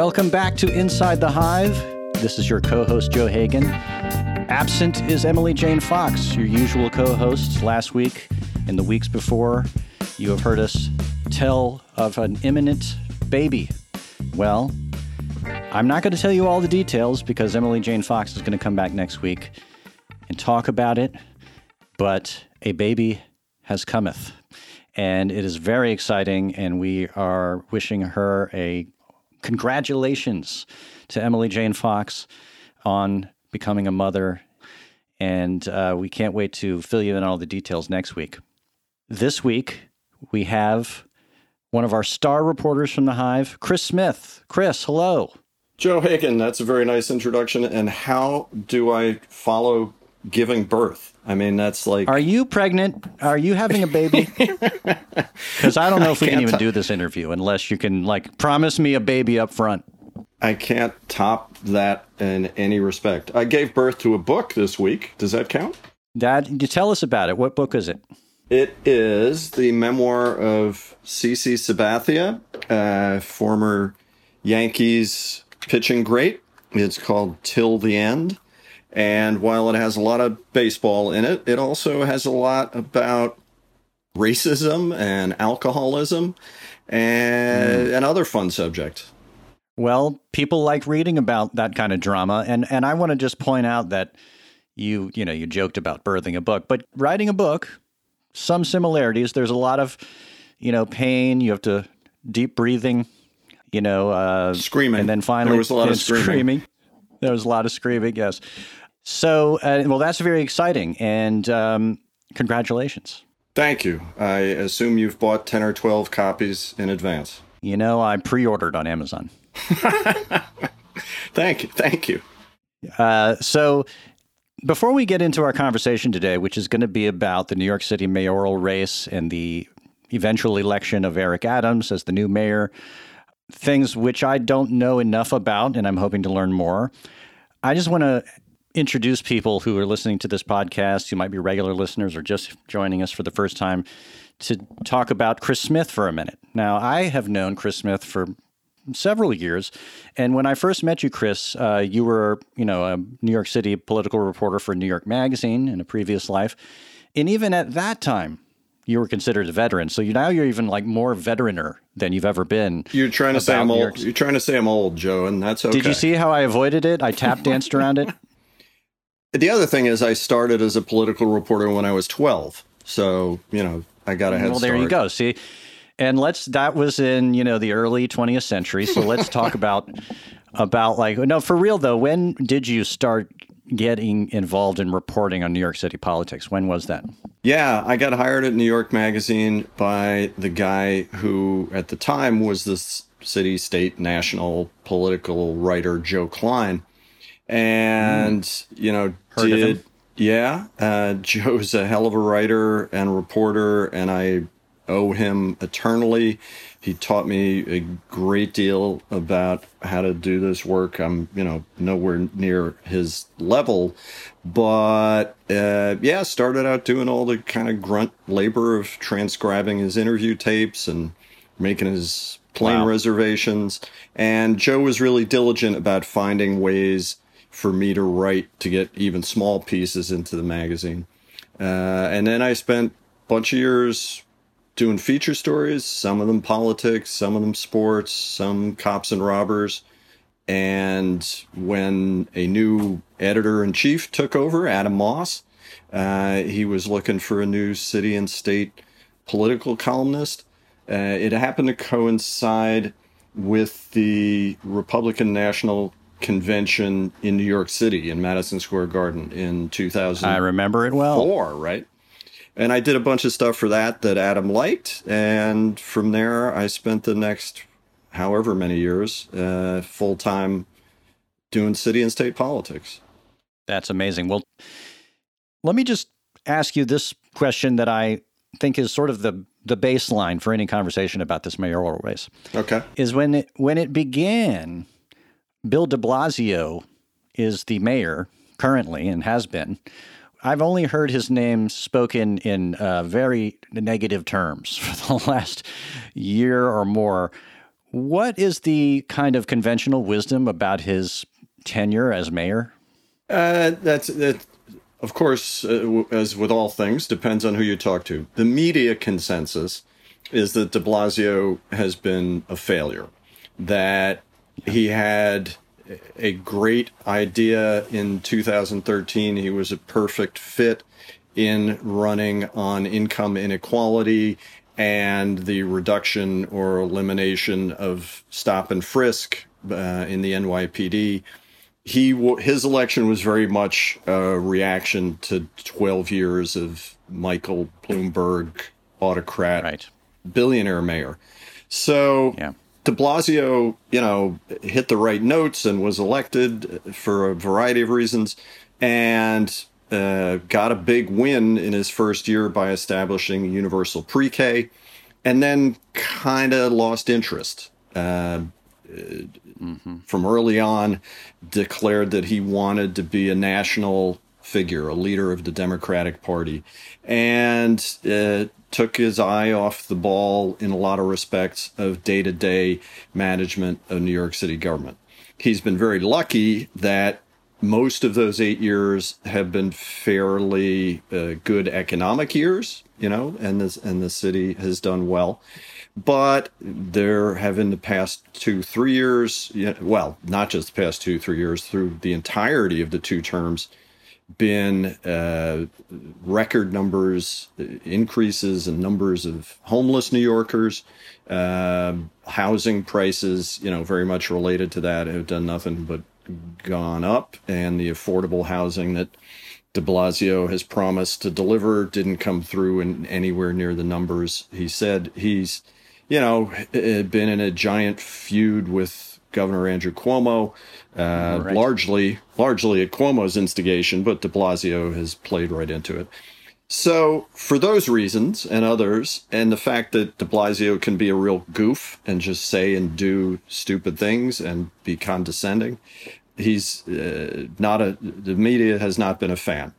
Welcome back to Inside the Hive. This is your co host, Joe Hagan. Absent is Emily Jane Fox, your usual co host. Last week and the weeks before, you have heard us tell of an imminent baby. Well, I'm not going to tell you all the details because Emily Jane Fox is going to come back next week and talk about it. But a baby has cometh. And it is very exciting, and we are wishing her a congratulations to Emily Jane Fox on becoming a mother. And uh, we can't wait to fill you in on all the details next week. This week, we have one of our star reporters from the Hive, Chris Smith. Chris, hello. Joe Hagan, that's a very nice introduction. And how do I follow giving birth? I mean, that's like. Are you pregnant? Are you having a baby? Because I don't know if we can even do this interview unless you can, like, promise me a baby up front. I can't top that in any respect. I gave birth to a book this week. Does that count? Dad, you tell us about it. What book is it? It is the memoir of CC Sabathia, uh, former Yankees pitching great. It's called Till the End. And while it has a lot of baseball in it, it also has a lot about racism and alcoholism and, mm. and other fun subjects. Well, people like reading about that kind of drama, and and I want to just point out that you you know you joked about birthing a book, but writing a book, some similarities. There's a lot of you know pain. You have to deep breathing, you know, uh, screaming, and then finally there was a lot of screaming. screaming. There was a lot of screaming. Yes. So, uh, well, that's very exciting, and um, congratulations. Thank you. I assume you've bought 10 or 12 copies in advance. You know, I pre ordered on Amazon. thank you. Thank you. Uh, so, before we get into our conversation today, which is going to be about the New York City mayoral race and the eventual election of Eric Adams as the new mayor, things which I don't know enough about and I'm hoping to learn more, I just want to introduce people who are listening to this podcast, who might be regular listeners or just joining us for the first time, to talk about Chris Smith for a minute. Now, I have known Chris Smith for several years, and when I first met you, Chris, uh, you were, you know, a New York City political reporter for New York Magazine in a previous life, and even at that time, you were considered a veteran. So you, now you're even like more veteraner than you've ever been. You're trying to say I'm old. You're trying to say I'm old, Joe, and that's okay. Did you see how I avoided it? I tap danced around it. The other thing is, I started as a political reporter when I was 12. So, you know, I got a head Well, there start. you go. See, and let's, that was in, you know, the early 20th century. So let's talk about, about like, no, for real though, when did you start getting involved in reporting on New York City politics? When was that? Yeah, I got hired at New York Magazine by the guy who, at the time, was the city, state, national political writer, Joe Klein and mm. you know Heard did yeah uh, joe's a hell of a writer and reporter and i owe him eternally. He taught me a great deal about how to do this work. I'm you know nowhere near his level but uh, yeah started out doing all the kind of grunt labor of transcribing his interview tapes and making his plane wow. reservations. And joe was really diligent about finding ways for me to write to get even small pieces into the magazine. Uh, and then I spent a bunch of years doing feature stories, some of them politics, some of them sports, some cops and robbers. And when a new editor in chief took over, Adam Moss, uh, he was looking for a new city and state political columnist. Uh, it happened to coincide with the Republican National convention in New York City in Madison Square Garden in 2000. I remember it well. Four, right? And I did a bunch of stuff for that that Adam liked, and from there I spent the next however many years uh, full time doing city and state politics. That's amazing. Well, let me just ask you this question that I think is sort of the the baseline for any conversation about this mayoral race. Okay. Is when it when it began Bill de Blasio is the mayor currently and has been. I've only heard his name spoken in uh, very negative terms for the last year or more. What is the kind of conventional wisdom about his tenure as mayor? Uh, that's that. Of course, uh, as with all things, depends on who you talk to. The media consensus is that De Blasio has been a failure. That he had a great idea in 2013. He was a perfect fit in running on income inequality and the reduction or elimination of stop and frisk uh, in the NYPD. He his election was very much a reaction to 12 years of Michael Bloomberg, autocrat, right. billionaire mayor. So yeah. De Blasio, you know, hit the right notes and was elected for a variety of reasons, and uh, got a big win in his first year by establishing universal pre-K, and then kind of lost interest. Uh, mm-hmm. From early on, declared that he wanted to be a national figure, a leader of the Democratic Party, and uh, took his eye off the ball in a lot of respects of day to day management of New York City government. He's been very lucky that most of those eight years have been fairly uh, good economic years, you know, and this and the city has done well. But there have in the past two, three years, well, not just the past two, three years, through the entirety of the two terms, been uh, record numbers, increases in numbers of homeless New Yorkers. Uh, housing prices, you know, very much related to that, have done nothing but gone up. And the affordable housing that de Blasio has promised to deliver didn't come through in anywhere near the numbers he said. He's, you know, been in a giant feud with Governor Andrew Cuomo uh, right. largely largely at Cuomo's instigation, but De Blasio has played right into it. So, for those reasons and others, and the fact that De Blasio can be a real goof and just say and do stupid things and be condescending, he's uh, not a. The media has not been a fan.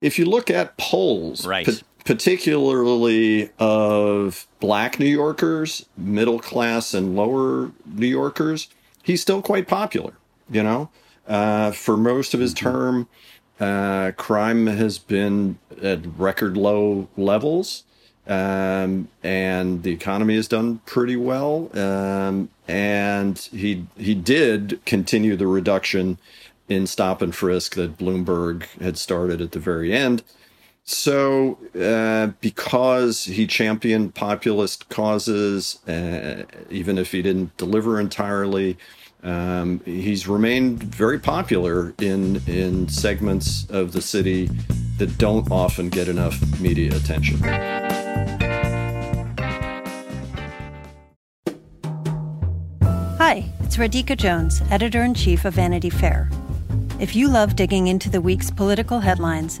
If you look at polls, right. Particularly of black New Yorkers, middle class and lower New Yorkers, he's still quite popular. You know, uh, for most of his mm-hmm. term, uh, crime has been at record low levels. Um, and the economy has done pretty well. Um, and he he did continue the reduction in stop and frisk that Bloomberg had started at the very end. So, uh, because he championed populist causes, uh, even if he didn't deliver entirely, um, he's remained very popular in in segments of the city that don't often get enough media attention. Hi, it's Radhika Jones, editor in chief of Vanity Fair. If you love digging into the week's political headlines,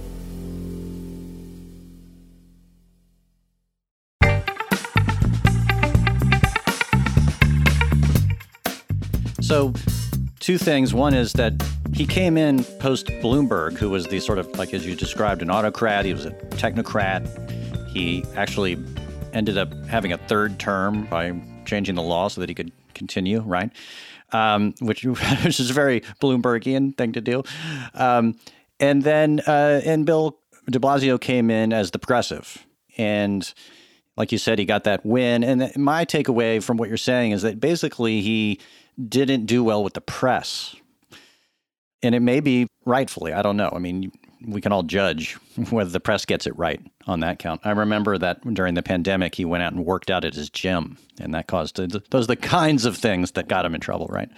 So, two things. One is that he came in post Bloomberg, who was the sort of, like as you described, an autocrat. He was a technocrat. He actually ended up having a third term by changing the law so that he could continue, right? Um, which, which is a very Bloombergian thing to do. Um, and then, uh, and Bill de Blasio came in as the progressive. And like you said, he got that win. And my takeaway from what you're saying is that basically he didn't do well with the press, and it may be rightfully. I don't know. I mean, we can all judge whether the press gets it right on that count. I remember that during the pandemic, he went out and worked out at his gym, and that caused those are the kinds of things that got him in trouble, right?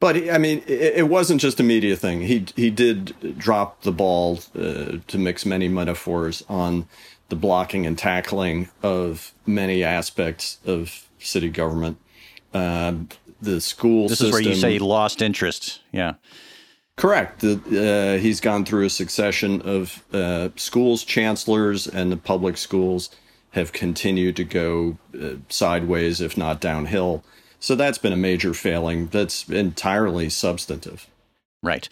But I mean, it wasn't just a media thing. He he did drop the ball, uh, to mix many metaphors, on the blocking and tackling of many aspects of city government. Uh, the school. This system, is where you say he lost interest. Yeah. Correct. Uh, he's gone through a succession of uh, schools, chancellors, and the public schools have continued to go uh, sideways, if not downhill. So that's been a major failing. That's entirely substantive. Right.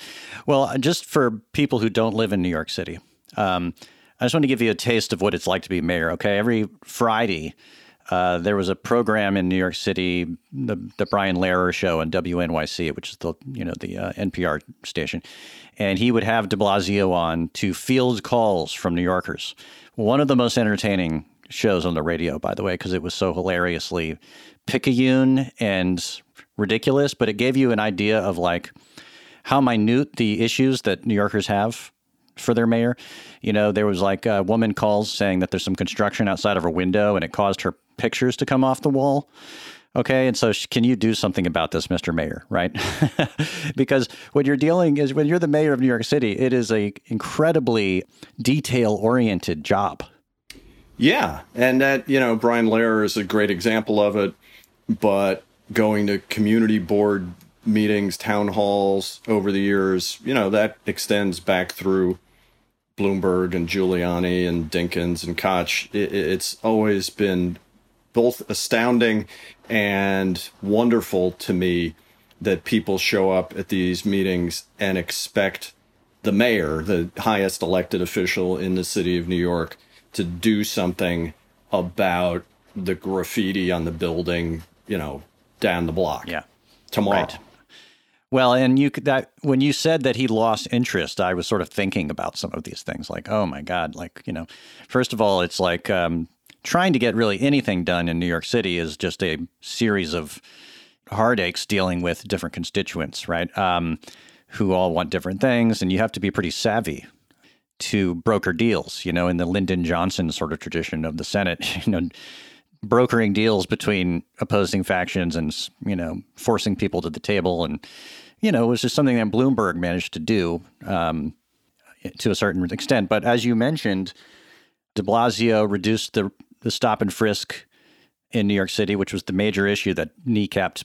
Well, just for people who don't live in New York City, um, I just want to give you a taste of what it's like to be mayor. Okay, every Friday. Uh, there was a program in New York City, the, the Brian Lehrer show on WNYC, which is the you know the uh, NPR station, and he would have De Blasio on to field calls from New Yorkers. One of the most entertaining shows on the radio, by the way, because it was so hilariously picayune and ridiculous, but it gave you an idea of like how minute the issues that New Yorkers have for their mayor. You know, there was like a woman calls saying that there's some construction outside of her window and it caused her pictures to come off the wall. Okay, and so can you do something about this, Mr. Mayor? Right? because when you're dealing is when you're the mayor of New York City, it is a incredibly detail oriented job. Yeah, and that you know Brian Lehrer is a great example of it. But going to community board meetings, town halls over the years, you know, that extends back through Bloomberg and Giuliani and Dinkins and Koch. It, it's always been both astounding and wonderful to me that people show up at these meetings and expect the mayor, the highest elected official in the city of New York, to do something about the graffiti on the building, you know, down the block. Yeah. Tomorrow. Right. Well, and you could that when you said that he lost interest, I was sort of thinking about some of these things, like, oh my god, like you know, first of all, it's like um, trying to get really anything done in New York City is just a series of heartaches dealing with different constituents, right? Um, who all want different things, and you have to be pretty savvy to broker deals. You know, in the Lyndon Johnson sort of tradition of the Senate, you know brokering deals between opposing factions and you know forcing people to the table and you know it was just something that Bloomberg managed to do um, to a certain extent. But as you mentioned, De Blasio reduced the the stop and frisk in New York City, which was the major issue that kneecapped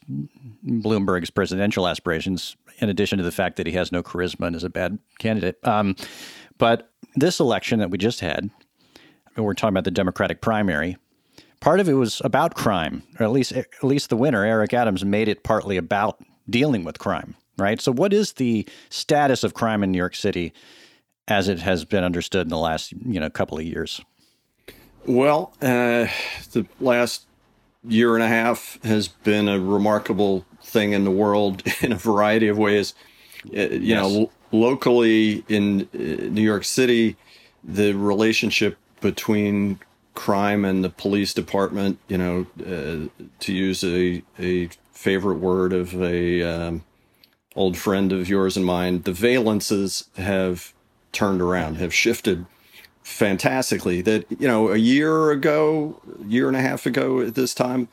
Bloomberg's presidential aspirations. In addition to the fact that he has no charisma and is a bad candidate, um, but this election that we just had, we're talking about the Democratic primary part of it was about crime, or at least at least the winner, Eric Adams, made it partly about dealing with crime, right? So, what is the status of crime in New York City as it has been understood in the last you know couple of years? Well, uh, the last year and a half has been a remarkable thing in the world in a variety of ways. Uh, you yes. know, locally in uh, New York City, the relationship between crime and the police department, you know, uh, to use a, a favorite word of a um, old friend of yours and mine, the valences have turned around, have shifted fantastically. That, you know, a year ago, year and a half ago at this time,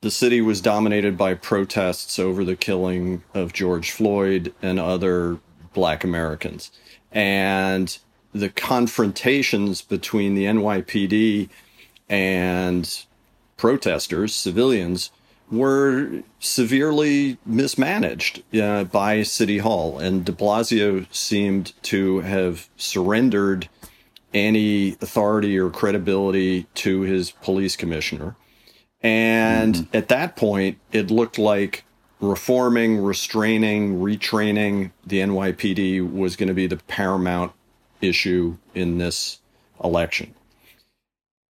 the city was dominated by protests over the killing of George Floyd and other black Americans. And the confrontations between the NYPD and protesters, civilians, were severely mismanaged uh, by City Hall. And de Blasio seemed to have surrendered any authority or credibility to his police commissioner. And mm-hmm. at that point, it looked like reforming, restraining, retraining the NYPD was going to be the paramount issue in this election.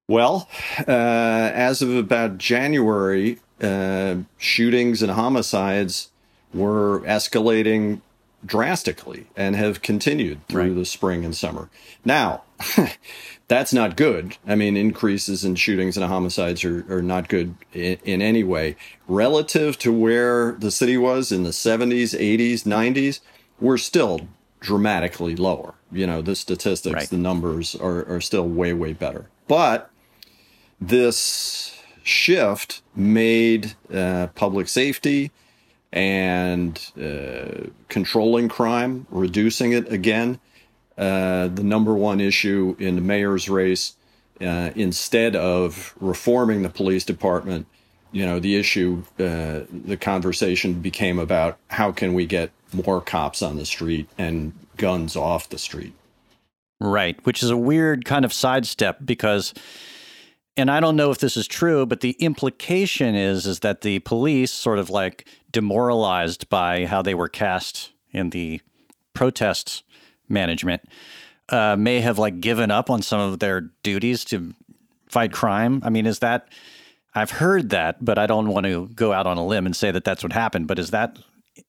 Well, uh, as of about January, uh, shootings and homicides were escalating drastically and have continued through right. the spring and summer. Now, that's not good. I mean, increases in shootings and homicides are, are not good in, in, any way. Relative to where the city was in the 70s, 80s, 90s, we're still dramatically lower. You know, the statistics, right. the numbers are, are still way, way better. But this shift made uh, public safety and uh, controlling crime, reducing it again, uh, the number one issue in the mayor's race. Uh, instead of reforming the police department, you know, the issue, uh, the conversation became about how can we get more cops on the street and guns off the street. Right, which is a weird kind of sidestep because and I don't know if this is true, but the implication is is that the police sort of like demoralized by how they were cast in the protest management uh, may have like given up on some of their duties to fight crime. I mean, is that I've heard that, but I don't want to go out on a limb and say that that's what happened. But is that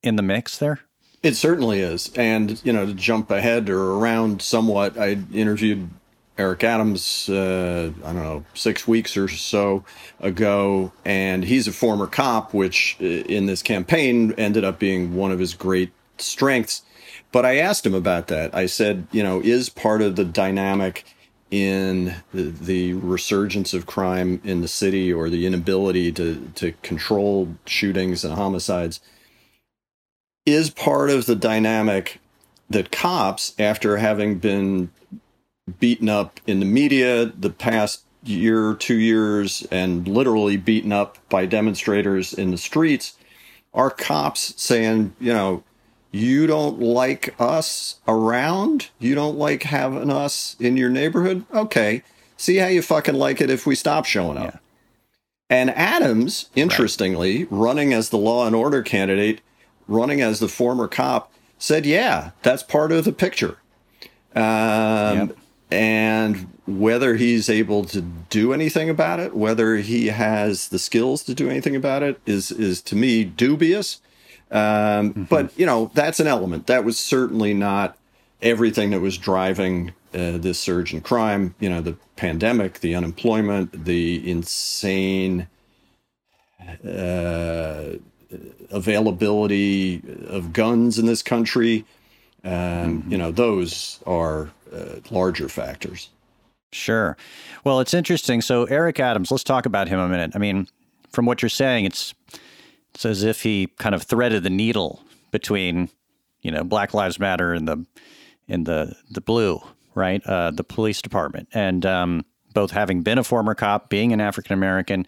in the mix there? It certainly is. And, you know, to jump ahead or around somewhat, I interviewed Eric Adams, uh, I don't know, six weeks or so ago. And he's a former cop, which uh, in this campaign ended up being one of his great strengths. But I asked him about that. I said, you know, is part of the dynamic in the, the resurgence of crime in the city or the inability to, to control shootings and homicides is part of the dynamic that cops, after having been beaten up in the media the past year, two years, and literally beaten up by demonstrators in the streets, are cops saying, you know, you don't like us around? You don't like having us in your neighborhood? Okay. See how you fucking like it if we stop showing up. Yeah. And Adams, interestingly, right. running as the law and order candidate, running as the former cop, said, "Yeah, that's part of the picture." Um, yep. And whether he's able to do anything about it, whether he has the skills to do anything about it, is is to me dubious. Um, mm-hmm. But you know, that's an element. That was certainly not everything that was driving uh, this surge in crime. You know, the pandemic, the unemployment, the insane. Uh, availability of guns in this country. Um, mm-hmm. You know, those are uh, larger factors. Sure. Well, it's interesting. So, Eric Adams, let's talk about him a minute. I mean, from what you're saying, it's it's as if he kind of threaded the needle between, you know, Black Lives Matter and the in the the blue, right? Uh, the police department, and um, both having been a former cop, being an African American,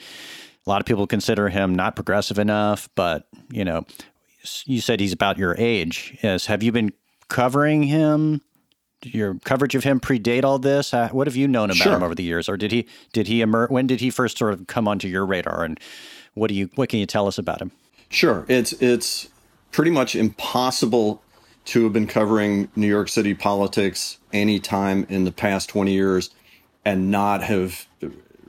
a lot of people consider him not progressive enough, but you know, you said he's about your age. Yes, have you been covering him? Your coverage of him predate all this? Uh, what have you known about sure. him over the years, or did he did he emer- When did he first sort of come onto your radar, and what do you what can you tell us about him? Sure, it's it's pretty much impossible to have been covering New York City politics any time in the past twenty years and not have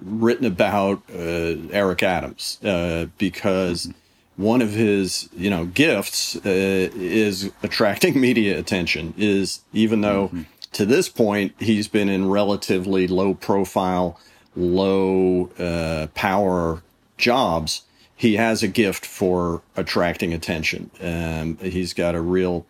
written about uh, Eric Adams uh, because one of his you know gifts uh, is attracting media attention. Is even though mm-hmm. to this point he's been in relatively low profile, low uh, power jobs, he has a gift for attracting attention. Um, he's got a real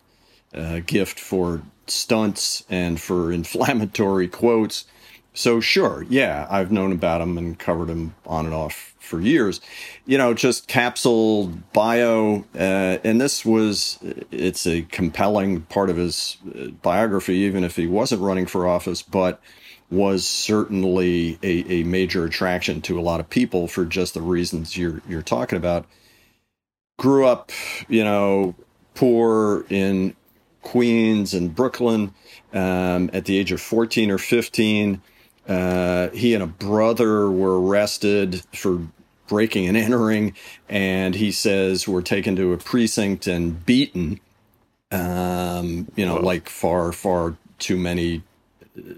uh, gift for stunts and for inflammatory quotes so sure, yeah, I've known about him and covered him on and off for years. You know, just capsule bio, uh, and this was it's a compelling part of his uh, biography, even if he wasn't running for office, but was certainly a, a major attraction to a lot of people for just the reasons you're you're talking about. Grew up, you know, poor in Queens and Brooklyn um, at the age of 14 or 15 uh, he and a brother were arrested for breaking and entering, and he says were taken to a precinct and beaten. Um, you know, Whoa. like far, far too many uh,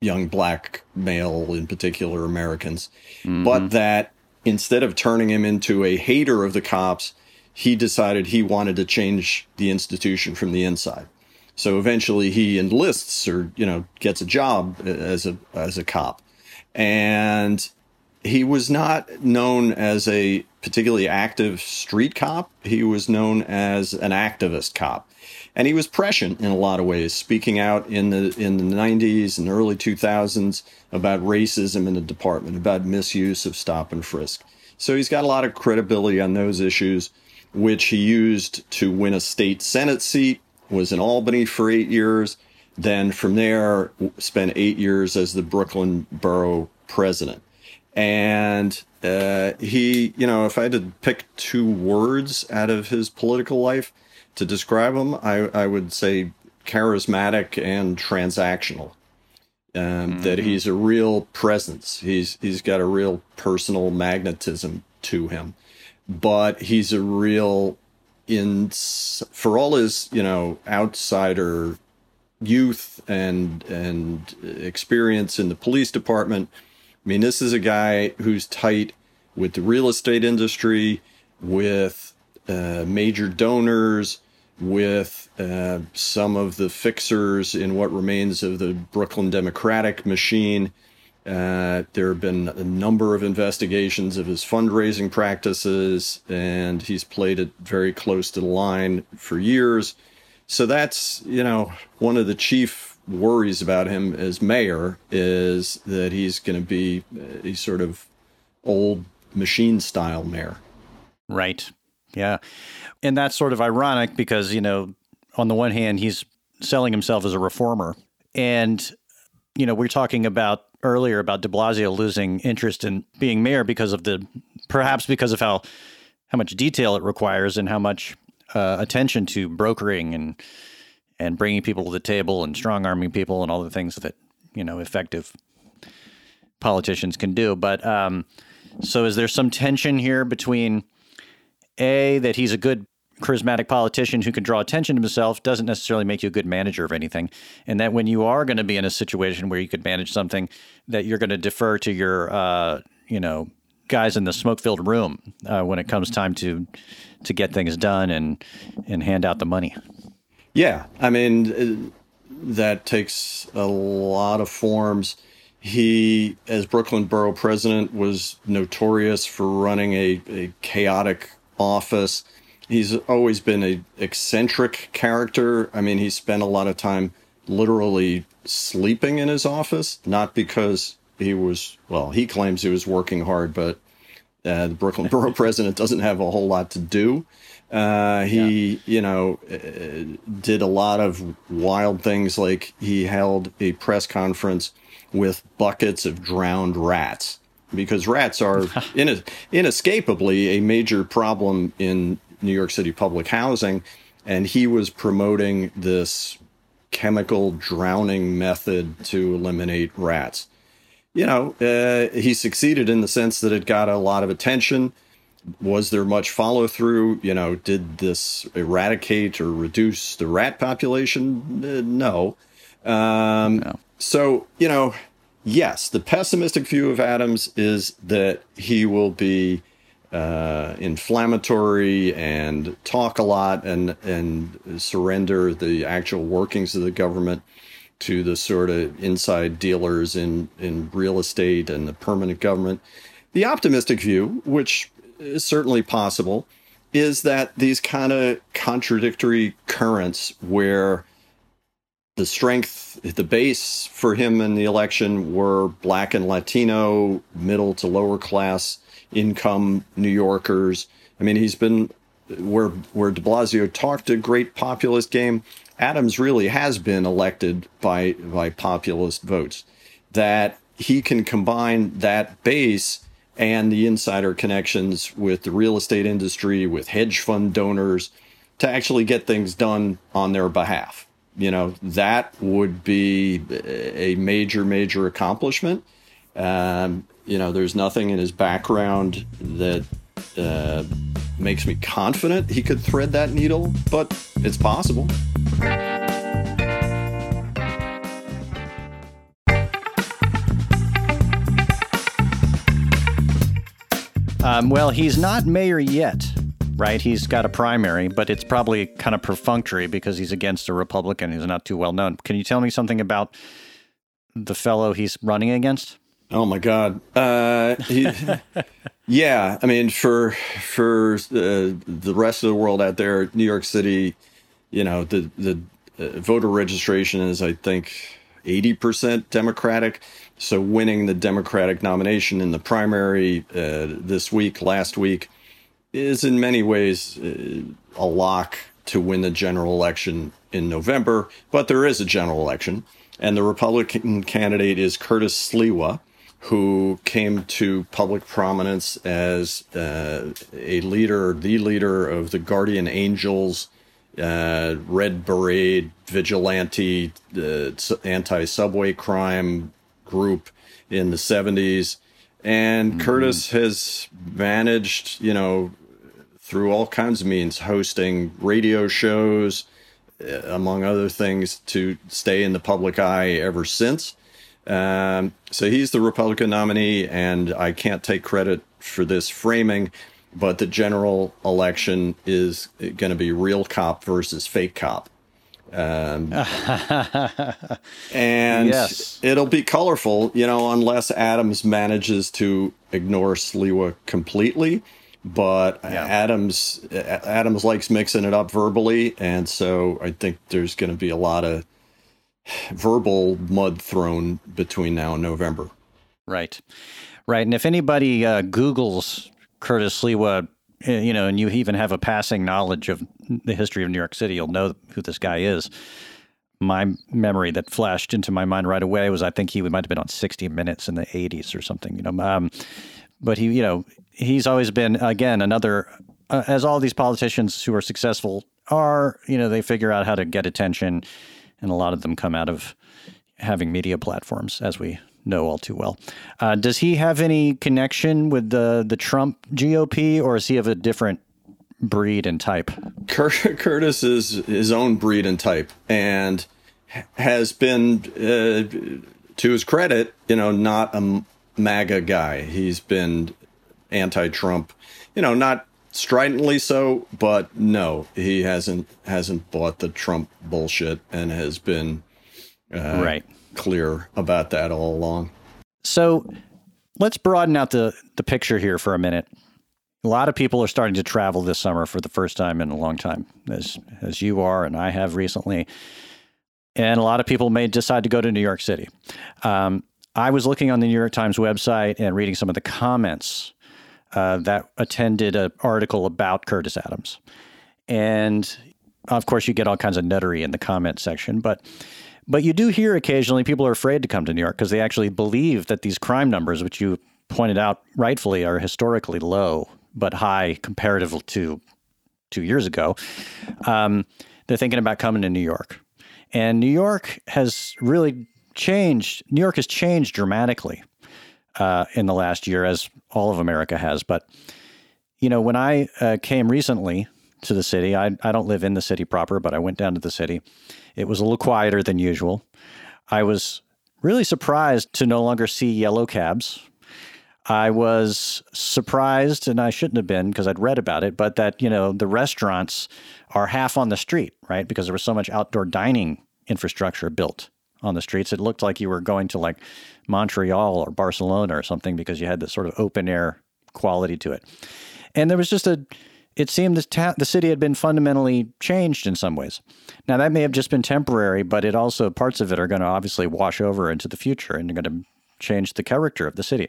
young black male, in particular Americans, mm-hmm. but that instead of turning him into a hater of the cops, he decided he wanted to change the institution from the inside. So eventually he enlists or, you know, gets a job as a, as a cop. And he was not known as a particularly active street cop. He was known as an activist cop. And he was prescient in a lot of ways, speaking out in the in the 90s and early 2000s about racism in the department, about misuse of stop and frisk. So he's got a lot of credibility on those issues, which he used to win a state senate seat was in Albany for eight years. Then from there, spent eight years as the Brooklyn borough president. And uh, he, you know, if I had to pick two words out of his political life, to describe him, I, I would say charismatic and transactional. Um, mm-hmm. That he's a real presence. He's he's got a real personal magnetism to him, but he's a real in for all his you know outsider youth and and experience in the police department. I mean, this is a guy who's tight with the real estate industry, with uh, major donors, with uh, some of the fixers in what remains of the Brooklyn Democratic machine. Uh, there have been a number of investigations of his fundraising practices, and he's played it very close to the line for years. So that's, you know, one of the chief worries about him as mayor is that he's going to be a sort of old machine style mayor. Right. Yeah. And that's sort of ironic because, you know, on the one hand, he's selling himself as a reformer. And, you know, we're talking about earlier about de Blasio losing interest in being mayor because of the, perhaps because of how, how much detail it requires and how much uh, attention to brokering and, and bringing people to the table and strong arming people and all the things that, you know, effective politicians can do. But, um, so is there some tension here between a that he's a good charismatic politician who can draw attention to himself doesn't necessarily make you a good manager of anything. And that when you are going to be in a situation where you could manage something, that you're going to defer to your, uh, you know, guys in the smoke-filled room uh, when it comes time to to get things done and and hand out the money. Yeah, I mean uh, that takes a lot of forms. He, as Brooklyn Borough President, was notorious for running a, a chaotic office. He's always been a eccentric character. I mean, he spent a lot of time literally sleeping in his office, not because he was well. He claims he was working hard, but uh, the Brooklyn Borough President doesn't have a whole lot to do. Uh, he, yeah. you know, uh, did a lot of wild things, like he held a press conference with buckets of drowned rats because rats are in inescapably a major problem in New York City public housing. And he was promoting this chemical drowning method to eliminate rats. You know, uh, he succeeded in the sense that it got a lot of attention. Was there much follow through? You know, did this eradicate or reduce the rat population? Uh, no. Um, no. So, you know, yes, the pessimistic view of Adams is that he will be uh, inflammatory and talk a lot and and surrender the actual workings of the government to the sort of inside dealers in in real estate and the permanent government. The optimistic view, which certainly possible, is that these kind of contradictory currents where the strength, the base for him in the election were black and Latino, middle to lower class income New Yorkers. I mean, he's been where where De Blasio talked a great populist game. Adams really has been elected by by populist votes. That he can combine that base and the insider connections with the real estate industry, with hedge fund donors, to actually get things done on their behalf you know, that would be a major, major accomplishment. Um, you know, there's nothing in his background that uh, makes me confident he could thread that needle, but it's possible. Um, well, he's not mayor yet right? He's got a primary, but it's probably kind of perfunctory because he's against a Republican who's not too well known. Can you tell me something about the fellow he's running against? Oh my God! Uh, he, yeah, I mean, for for uh, the rest of the world out there, New York City, you know, the the uh, voter registration is, I think, eighty percent Democratic. So winning the Democratic nomination in the primary uh, this week, last week, is in many ways uh, a lock to win the general election in November, but there is a general election. And the Republican candidate is Curtis Sliwa, who came to public prominence as uh, a leader, the leader of the Guardian Angels uh, Red Beret vigilante, uh, anti subway crime group in the 70s. And mm-hmm. Curtis has managed, you know, through all kinds of means, hosting radio shows, uh, among other things, to stay in the public eye ever since. Um, so he's the Republican nominee, and I can't take credit for this framing, but the general election is going to be real cop versus fake cop. Um, and yes. it'll be colorful, you know, unless Adams manages to ignore Sliwa completely. But yeah. Adams Adams likes mixing it up verbally, and so I think there's going to be a lot of verbal mud thrown between now and November. Right, right. And if anybody uh, Google's Curtis Sliwa, eh, you know, and you even have a passing knowledge of the history of New York City, you'll know who this guy is. My memory that flashed into my mind right away was I think he might have been on 60 Minutes in the 80s or something, you know. Um, but he, you know, he's always been again another, uh, as all these politicians who are successful are, you know, they figure out how to get attention and a lot of them come out of having media platforms, as we know all too well. Uh, does he have any connection with the the Trump GOP, or is he of a different breed and type? Curtis is his own breed and type, and has been, uh, to his credit, you know, not a MAGA guy. He's been anti-Trump, you know, not stridently so, but no, he hasn't hasn't bought the Trump bullshit and has been uh, right clear about that all along. So let's broaden out the the picture here for a minute. A lot of people are starting to travel this summer for the first time in a long time, as as you are and I have recently. And a lot of people may decide to go to New York City. Um, I was looking on the New York Times website and reading some of the comments uh, that attended an article about Curtis Adams. And of course, you get all kinds of nuttery in the comment section, but but you do hear occasionally people are afraid to come to New York because they actually believe that these crime numbers, which you pointed out rightfully, are historically low but high comparative to two years ago. Um, they're thinking about coming to New York, and New York has really changed. New York has changed dramatically uh, in the last year, as all of America has. But you know, when I uh, came recently to the city, I I don't live in the city proper, but I went down to the city. It was a little quieter than usual. I was really surprised to no longer see yellow cabs. I was surprised, and I shouldn't have been because I'd read about it, but that, you know, the restaurants are half on the street, right? Because there was so much outdoor dining infrastructure built on the streets. It looked like you were going to like Montreal or Barcelona or something because you had this sort of open air quality to it. And there was just a, it seemed the, ta- the city had been fundamentally changed in some ways. Now, that may have just been temporary, but it also, parts of it are going to obviously wash over into the future and going to change the character of the city.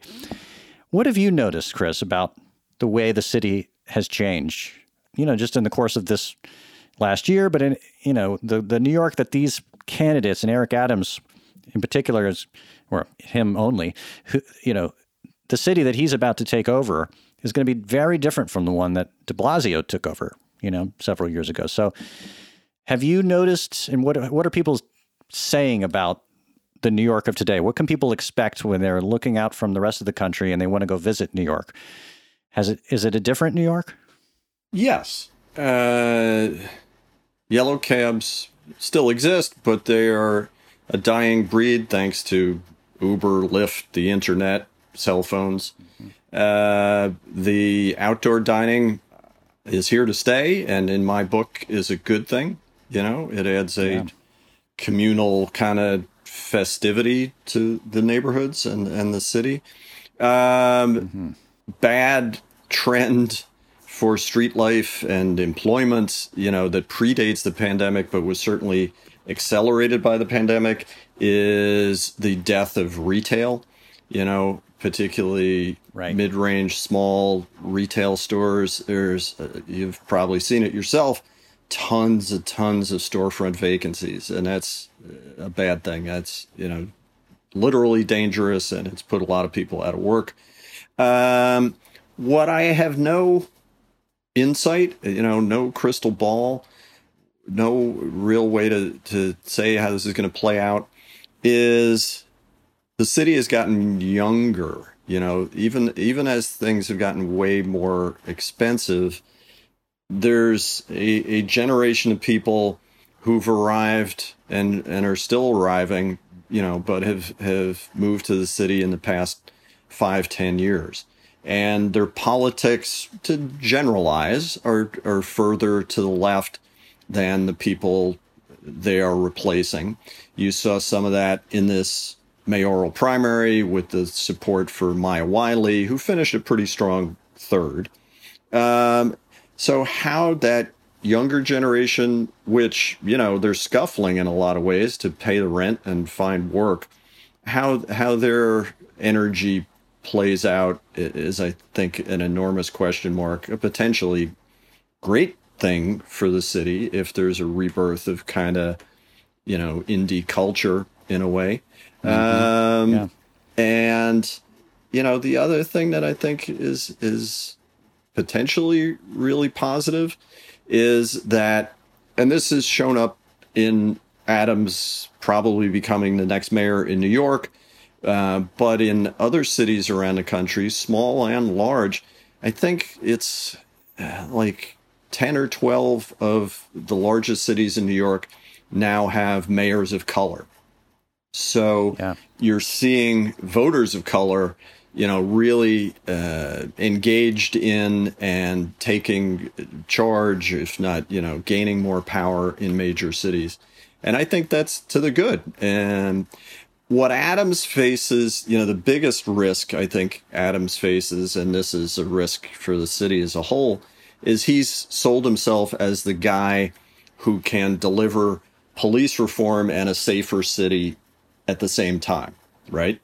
What have you noticed, Chris, about the way the city has changed, you know, just in the course of this last year, but in, you know, the, the New York that these candidates and Eric Adams in particular is, or him only, who, you know, the city that he's about to take over is going to be very different from the one that de Blasio took over, you know, several years ago. So have you noticed, and what, what are people saying about the New York of today? What can people expect when they're looking out from the rest of the country and they want to go visit New York? Has it, is it a different New York? Yes. Uh, yellow cabs still exist, but they are a dying breed thanks to Uber, Lyft, the internet, cell phones. Mm-hmm. Uh, the outdoor dining is here to stay, and in my book, is a good thing. You know, it adds a yeah. communal kind of festivity to the neighborhoods and, and the city. Um, mm-hmm. Bad trend for street life and employment, you know, that predates the pandemic, but was certainly accelerated by the pandemic is the death of retail, you know, particularly right. mid-range small retail stores. There's uh, you've probably seen it yourself, tons and tons of storefront vacancies, and that's a bad thing. That's, you know, literally dangerous and it's put a lot of people out of work. Um, what I have no insight, you know, no crystal ball no real way to to say how this is going to play out is the city has gotten younger you know even even as things have gotten way more expensive there's a, a generation of people who've arrived and and are still arriving you know but have have moved to the city in the past five ten years. And their politics to generalize are are further to the left than the people they are replacing. You saw some of that in this mayoral primary with the support for Maya Wiley, who finished a pretty strong third. Um, so, how that younger generation, which, you know, they're scuffling in a lot of ways to pay the rent and find work, how, how their energy plays out is, I think, an enormous question mark, a potentially great thing for the city if there's a rebirth of kind of, you know, indie culture in a way. Mm-hmm. Um, yeah. And you know, the other thing that I think is is potentially really positive is that, and this has shown up in Adams probably becoming the next mayor in New York, uh, but in other cities around the country, small and large, I think it's uh, like 10 or 12 of the largest cities in New York now have mayors of color. So yeah. you're seeing voters of color, you know, really uh, engaged in and taking charge, if not, you know, gaining more power in major cities. And I think that's to the good. And what Adams faces, you know, the biggest risk I think Adams faces, and this is a risk for the city as a whole, is he's sold himself as the guy who can deliver police reform and a safer city at the same time, right?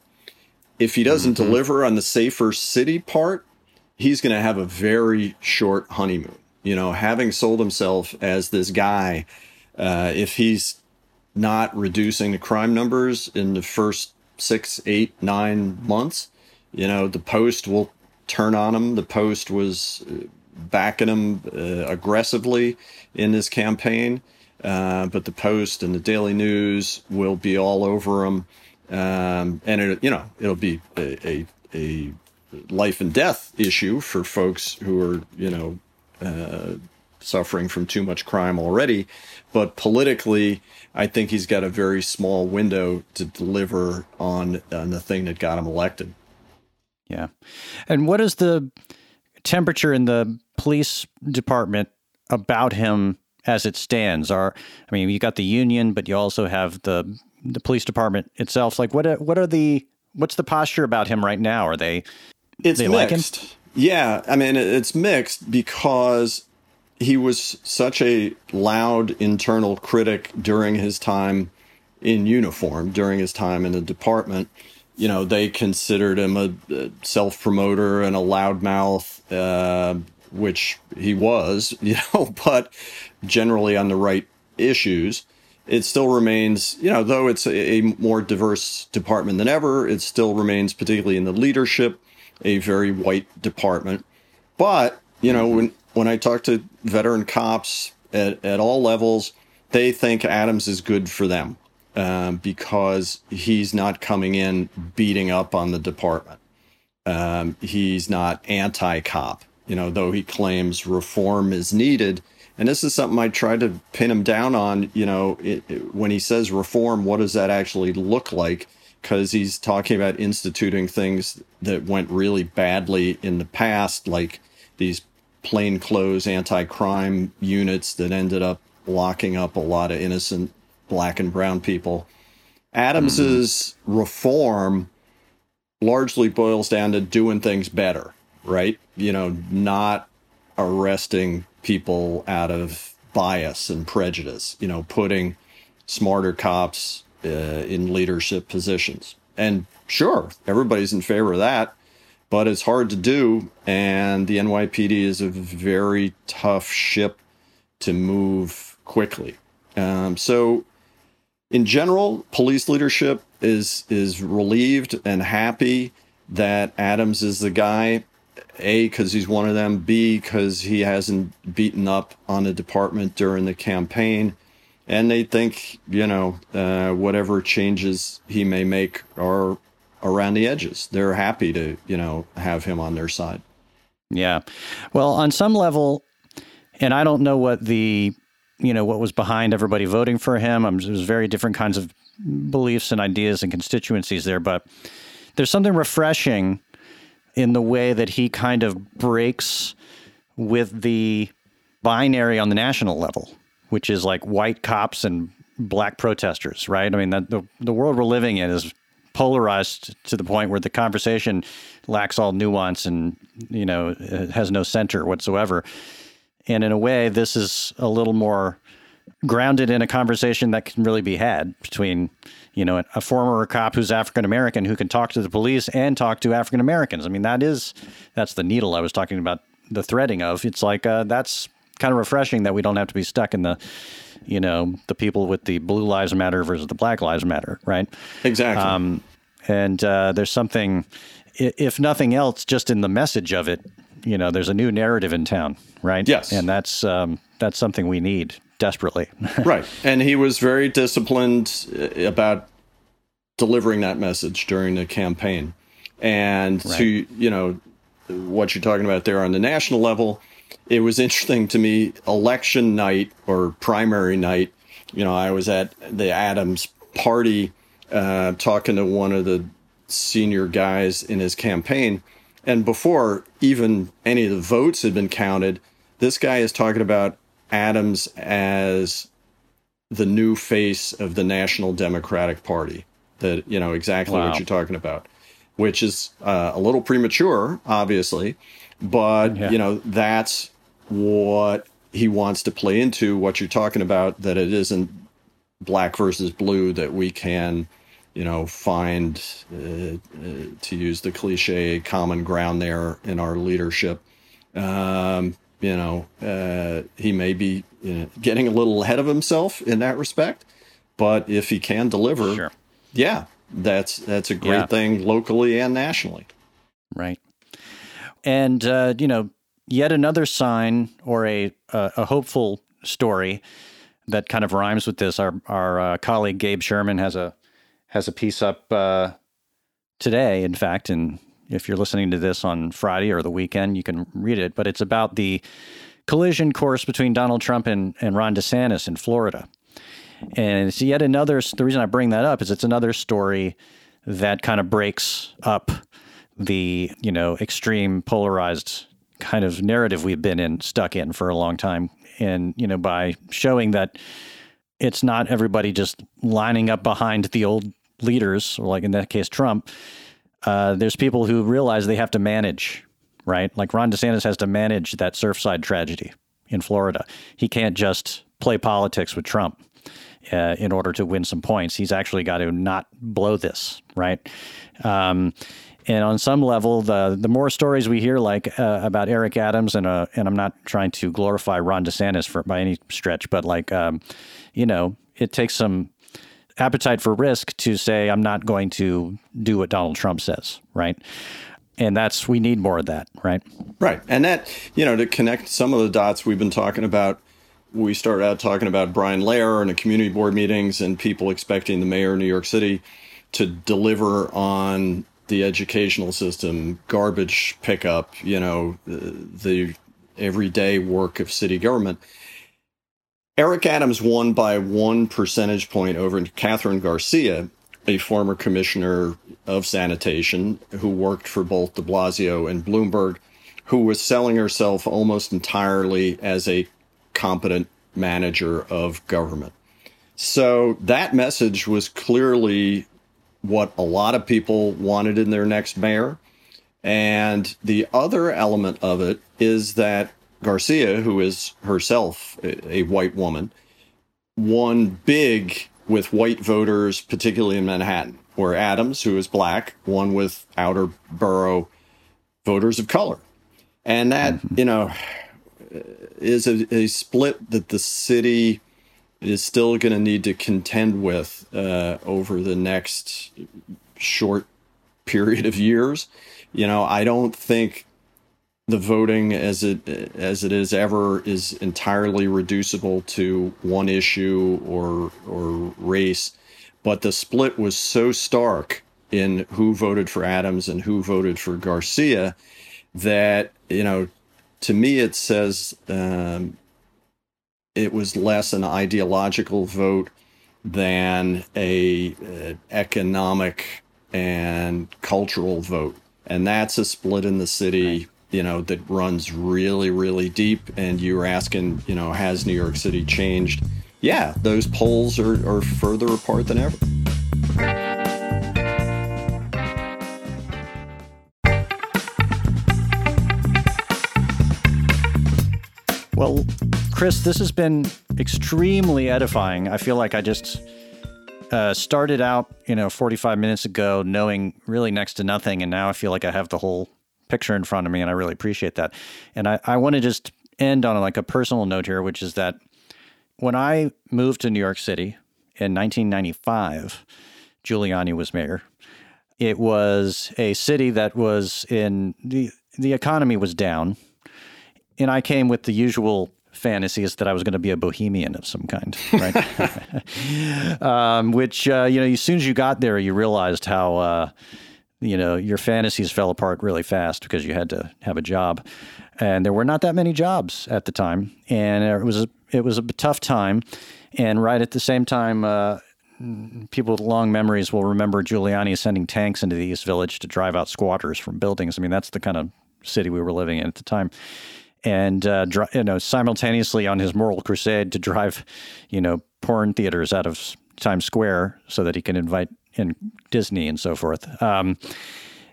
If he doesn't mm-hmm. deliver on the safer city part, he's going to have a very short honeymoon. You know, having sold himself as this guy, uh, if he's not reducing the crime numbers in the first six, eight, nine months, you know, the Post will turn on him. The Post was uh, backing him uh, aggressively in this campaign. Uh, but the Post and the Daily News will be all over them, um, and it, you know it'll be a, a, a, life and death issue for folks who are you know uh, suffering from too much crime already. But politically, I think he's got a very small window to deliver on on the thing that got him elected. Yeah, and what is the temperature in the police department about him as it stands? Are I mean, you got the union, but you also have the the police department itself. Like, what what are the what's the posture about him right now? Are they it's they mixed? Like yeah, I mean, it's mixed because he was such a loud internal critic during his time in uniform, during his time in the department. You know, they considered him a, a self promoter and a loudmouth. Uh, which he was, you know, but generally on the right issues. It still remains, you know, though it's a, a more diverse department than ever, it still remains, particularly in the leadership, a very white department. But, you know, when, when I talk to veteran cops at, at all levels, they think Adams is good for them um, because he's not coming in beating up on the department. Um, he's not anti cop you know, though he claims reform is needed. And this is something I tried to pin him down on, you know, it, it, when he says reform, what does that actually look like? Because he's talking about instituting things that went really badly in the past, like these plainclothes anti crime units that ended up locking up a lot of innocent black and brown people. Adams's mm-hmm. reform largely boils down to doing things better right? You know, not arresting people out of bias and prejudice, you know, putting smarter cops uh, in leadership positions. And sure, everybody's in favor of that, but it's hard to do. And the NYPD is a very tough ship to move quickly. Um, so, in general, police leadership is is relieved and happy that Adams is the guy A, because he's one of them, B, because he hasn't beaten up on the department during the campaign. And they think, you know, uh, whatever changes he may make are around the edges. They're happy to, you know, have him on their side. Yeah. Well, on some level, and I don't know what the, you know, what was behind everybody voting for him. Um, there's very different kinds of beliefs and ideas and constituencies there, but there's something refreshing in the way that he kind of breaks with the binary on the national level, which is like white cops and black protesters, right? I mean, the, the, the world we're living in is polarized to the point where the conversation lacks all nuance and, you know, has no center whatsoever. And in a way, this is a little more grounded in a conversation that can really be had between you know a former cop who's African American who can talk to the police and talk to African Americans. I mean that is that's the needle I was talking about the threading of. It's like uh, that's kind of refreshing that we don't have to be stuck in the you know the people with the blue lives matter versus the black lives matter, right? Exactly. Um, and uh, there's something, if nothing else, just in the message of it. You know, there's a new narrative in town, right? Yes, and that's um, that's something we need desperately. right. And he was very disciplined uh, about delivering that message during the campaign. And right. to, you know, what you're talking about there on the national level, it was interesting to me election night or primary night. You know, I was at the Adams party uh, talking to one of the senior guys in his campaign. And before even any of the votes had been counted, this guy is talking about Adams as the new face of the National Democratic Party. That you know exactly wow. what you're talking about, which is uh, a little premature, obviously, but yeah. you know that's what he wants to play into. What you're talking about that it isn't black versus blue that we can you know, find, uh, uh, to use the cliche, common ground there in our leadership. Um, you know, uh, he may be you know, getting a little ahead of himself in that respect. But if he can deliver, sure. yeah, that's that's a great yeah. thing locally and nationally. Right. And uh, you know, yet another sign or a uh, a hopeful story that kind of rhymes with this. Our our uh, colleague Gabe Sherman has a has a piece up uh, today, in fact, and if you're listening to this on Friday or the weekend, you can read it. But it's about the collision course between Donald Trump and, and Ron DeSantis in Florida. And it's yet another, the reason I bring that up is it's another story that kind of breaks up the, you know, extreme polarized kind of narrative we've been in, stuck in for a long time. And, you know, by showing that it's not everybody just lining up behind the old leaders, or like in that case, Trump, uh, there's people who realize they have to manage, right? Like Ron DeSantis has to manage that Surfside tragedy in Florida. He can't just play politics with Trump uh, in order to win some points. He's actually got to not blow this, right? Um, and on some level, the the more stories we hear, like uh, about Eric Adams, and uh, and I'm not trying to glorify Ron DeSantis for by any stretch, but like, um, you know, it takes some appetite for risk to say, I'm not going to do what Donald Trump says, right? And that's, we need more of that, right? Right. And that, you know, to connect some of the dots we've been talking about, we started out talking about Brian Lehrer and the community board meetings and people expecting the mayor of New York City to deliver on the educational system, garbage pickup, you know, the everyday work of city government. Eric Adams won by one percentage point over Kathryn Garcia, a former commissioner of sanitation who worked for both de Blasio and Bloomberg, who was selling herself almost entirely as a competent manager of government. So that message was clearly what a lot of people wanted in their next mayor. And the other element of it is that Garcia, who is herself a, white woman, won big with white voters, particularly in Manhattan, where Adams, who is black, won with outer borough voters of color. And that, mm-hmm. you know, is a, a, split that the city is still going to need to contend with uh, over the next short period of years. You know, I don't think the voting as it as it is ever is entirely reducible to one issue or or race, but the split was so stark in who voted for Adams and who voted for Garcia that you know to me it says um, it was less an ideological vote than a, a economic and cultural vote. And that's a split in the city you know, that runs really, really deep. And you were asking, you know, has New York City changed? Yeah, those poles are, are further apart than ever. Well, Chris, this has been extremely edifying. I feel like I just uh, started out, you know, 45 minutes ago knowing really next to nothing. And now I feel like I have the whole picture in front of me, and I really appreciate that. And I, I want to just end on like a personal note here, which is that when I moved to New York City in 1995, Giuliani was mayor. It was a city that was in the the economy was down, and I came with the usual fantasies that I was going to be a bohemian of some kind, right? um, which uh, you know, as soon as you got there, you realized how. Uh, you know, your fantasies fell apart really fast because you had to have a job, and there were not that many jobs at the time, and it was a, it was a tough time, and right at the same time. Uh, people with long memories will remember Giuliani sending tanks into the East Village to drive out squatters from buildings. I mean, that's the kind of city we were living in at the time. And uh, you know, simultaneously on his moral crusade to drive, you know, porn theaters out of Times Square so that he can invite in Disney and so forth. Um,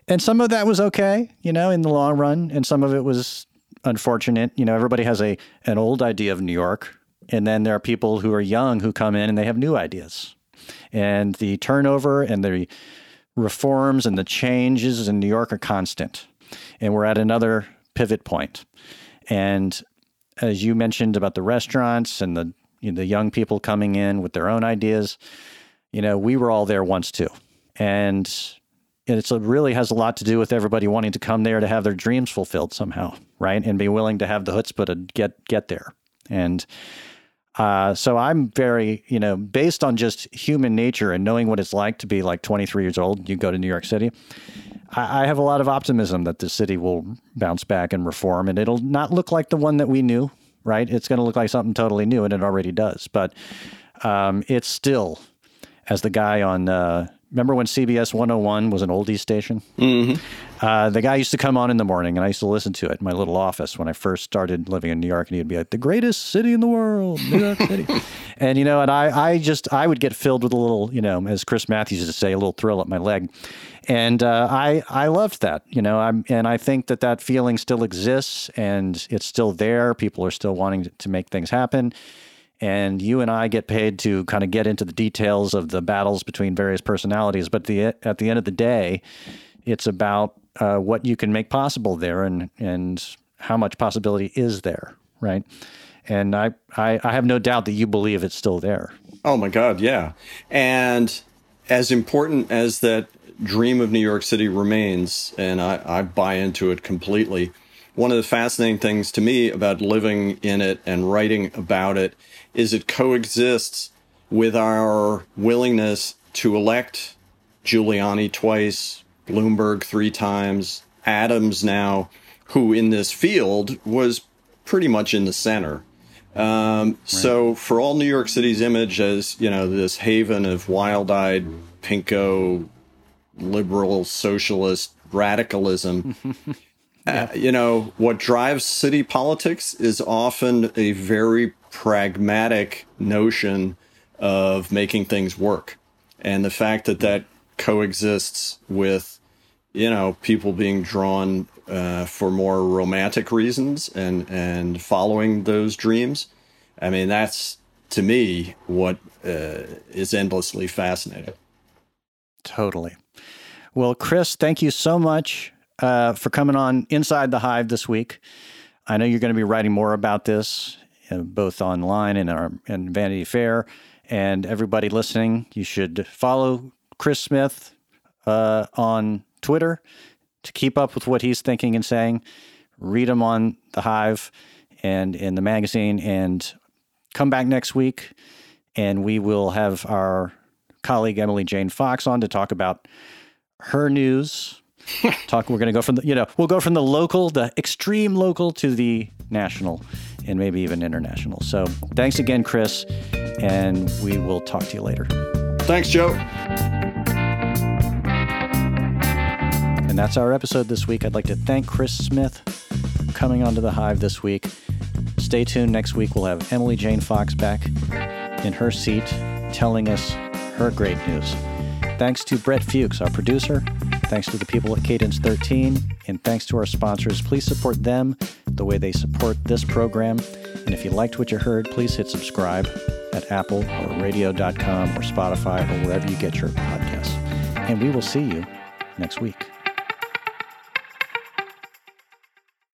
and some of that was okay, you know, in the long run, and some of it was unfortunate. You know, everybody has a an old idea of New York, and then there are people who are young who come in and they have new ideas. And the turnover and the reforms and the changes in New York are constant. And we're at another pivot point. And as you mentioned about the restaurants and the the young people coming in with their own ideas, you know, we were all there once too. And it really has a lot to do with everybody wanting to come there to have their dreams fulfilled somehow, right? And be willing to have the chutzpah to get get there. And uh, so I'm very, you know, based on just human nature and knowing what it's like to be like 23 years old, you go to New York City. I, I have a lot of optimism that the city will bounce back and reform, and it'll not look like the one that we knew, right? It's going to look like something totally new, and it already does. But um, it's still as the guy on. Uh, remember when CBS 101 was an oldie station? Mm-hmm. Uh, the guy used to come on in the morning, and I used to listen to it in my little office when I first started living in New York. And he'd be like, "The greatest city in the world, New York City," and you know, and I, I just, I would get filled with a little, you know, as Chris Matthews used to say, a little thrill at my leg, and uh, I, I loved that, you know, I'm, and I think that that feeling still exists, and it's still there. People are still wanting to make things happen and you and I get paid to kind of get into the details of the battles between various personalities. But the at the end of the day, it's about uh, what you can make possible there, and and how much possibility is there, right? And I, I I have no doubt that you believe it's still there. Oh my God, yeah. And as important as that dream of New York City remains, and I, I buy into it completely. One of the fascinating things to me about living in it and writing about it is it coexists with our willingness to elect Giuliani twice, Bloomberg three times, Adams now, who in this field was pretty much in the center. Um, right. So, for all New York City's image as you know this haven of wild-eyed, pinko, liberal, socialist radicalism, yeah. uh, you know what drives city politics is often a very pragmatic notion of making things work. And the fact that that coexists with, you know, people being drawn uh, for more romantic reasons and, and following those dreams. I mean, that's to me what uh, is endlessly fascinating. Totally. Well, Chris, thank you so much uh, for coming on Inside the Hive this week. I know you're going to be writing more about this both online and our and Vanity Fair. And everybody listening, you should follow Chris Smith uh, on Twitter to keep up with what he's thinking and saying. read him on the Hive and in the magazine. And come back next week, and we will have our colleague Emily Jane Fox on to talk about her news. talk. We're going to go from the you know we'll go from the local, the extreme local, to the national, and maybe even international. So thanks again, Chris, and we will talk to you later. Thanks, Joe. And that's our episode this week. I'd like to thank Chris Smith for coming onto the Hive this week. Stay tuned. Next week, we'll have Emily Jane Fox back in her seat telling us her great news. Thanks to Brett Fuchs, our producer. Thanks to the people at Cadence 13. And thanks to our sponsors. Please support them the way they support this program. And if you liked what you heard, please hit subscribe at Apple or radio.com or Spotify or wherever you get your podcasts. And we will see you next week.